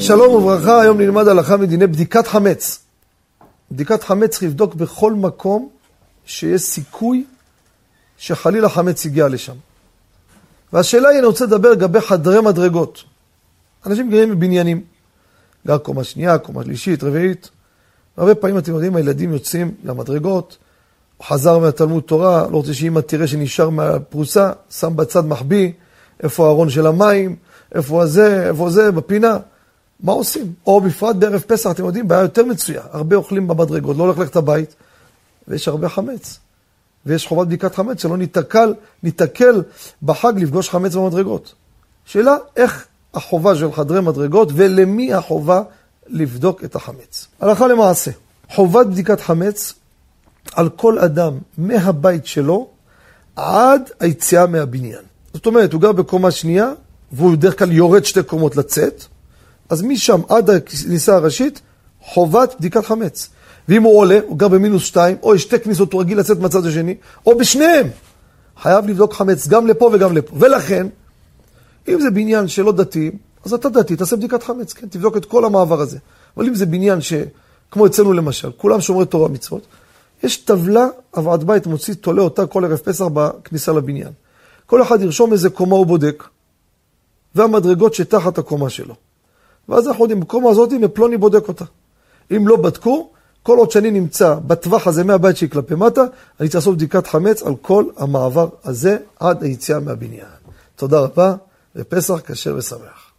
שלום וברכה, היום נלמד הלכה מדיני בדיקת חמץ. בדיקת חמץ צריך לבדוק בכל מקום שיש סיכוי שחלילה חמץ הגיע לשם. והשאלה היא, אני רוצה לדבר לגבי חדרי מדרגות. אנשים גרים בבניינים, גר קומה שנייה, קומה שלישית, רביעית. הרבה פעמים, אתם יודעים, הילדים יוצאים למדרגות, הוא חזר מהתלמוד תורה, לא רוצה שאמא תראה שנשאר מהפרוסה, שם בצד מחביא, איפה הארון של המים, איפה זה, איפה זה, בפינה. מה עושים? או בפרט בערב פסח, אתם יודעים, בעיה יותר מצויה. הרבה אוכלים במדרגות, לא הולך ללכת הבית, ויש הרבה חמץ. ויש חובת בדיקת חמץ, שלא ניתקל, ניתקל בחג לפגוש חמץ במדרגות. שאלה, איך החובה של חדרי מדרגות ולמי החובה לבדוק את החמץ. הלכה למעשה, חובת בדיקת חמץ על כל אדם מהבית שלו עד היציאה מהבניין. זאת אומרת, הוא גר בקומה שנייה, והוא בדרך כלל יורד שתי קומות לצאת, אז משם עד הכניסה הראשית, חובת בדיקת חמץ. ואם הוא עולה, הוא גר במינוס שתיים, או יש שתי כניסות, הוא רגיל לצאת מהצד השני, או בשניהם, חייב לבדוק חמץ גם לפה וגם לפה. ולכן, אם זה בניין שלא דתי, אז אתה דתי, תעשה בדיקת חמץ, כן? תבדוק את כל המעבר הזה. אבל אם זה בניין ש... כמו אצלנו למשל, כולם שומרי תורה ומצוות, יש טבלה, הוועד בית מוציא, תולה אותה כל ערב פסח בכניסה לבניין. כל אחד ירשום איזה קומה הוא בודק, והמדרגות שתחת הקומה שלו. ואז אנחנו יודעים, בקומה הזאת, אם פלוני בודק אותה. אם לא בדקו, כל עוד שאני נמצא בטווח הזה מהבית שלי כלפי מטה, אני צריך לעשות בדיקת חמץ על כל המעבר הזה עד היציאה מהבניין. תודה רבה, ופסח כשר ושמח.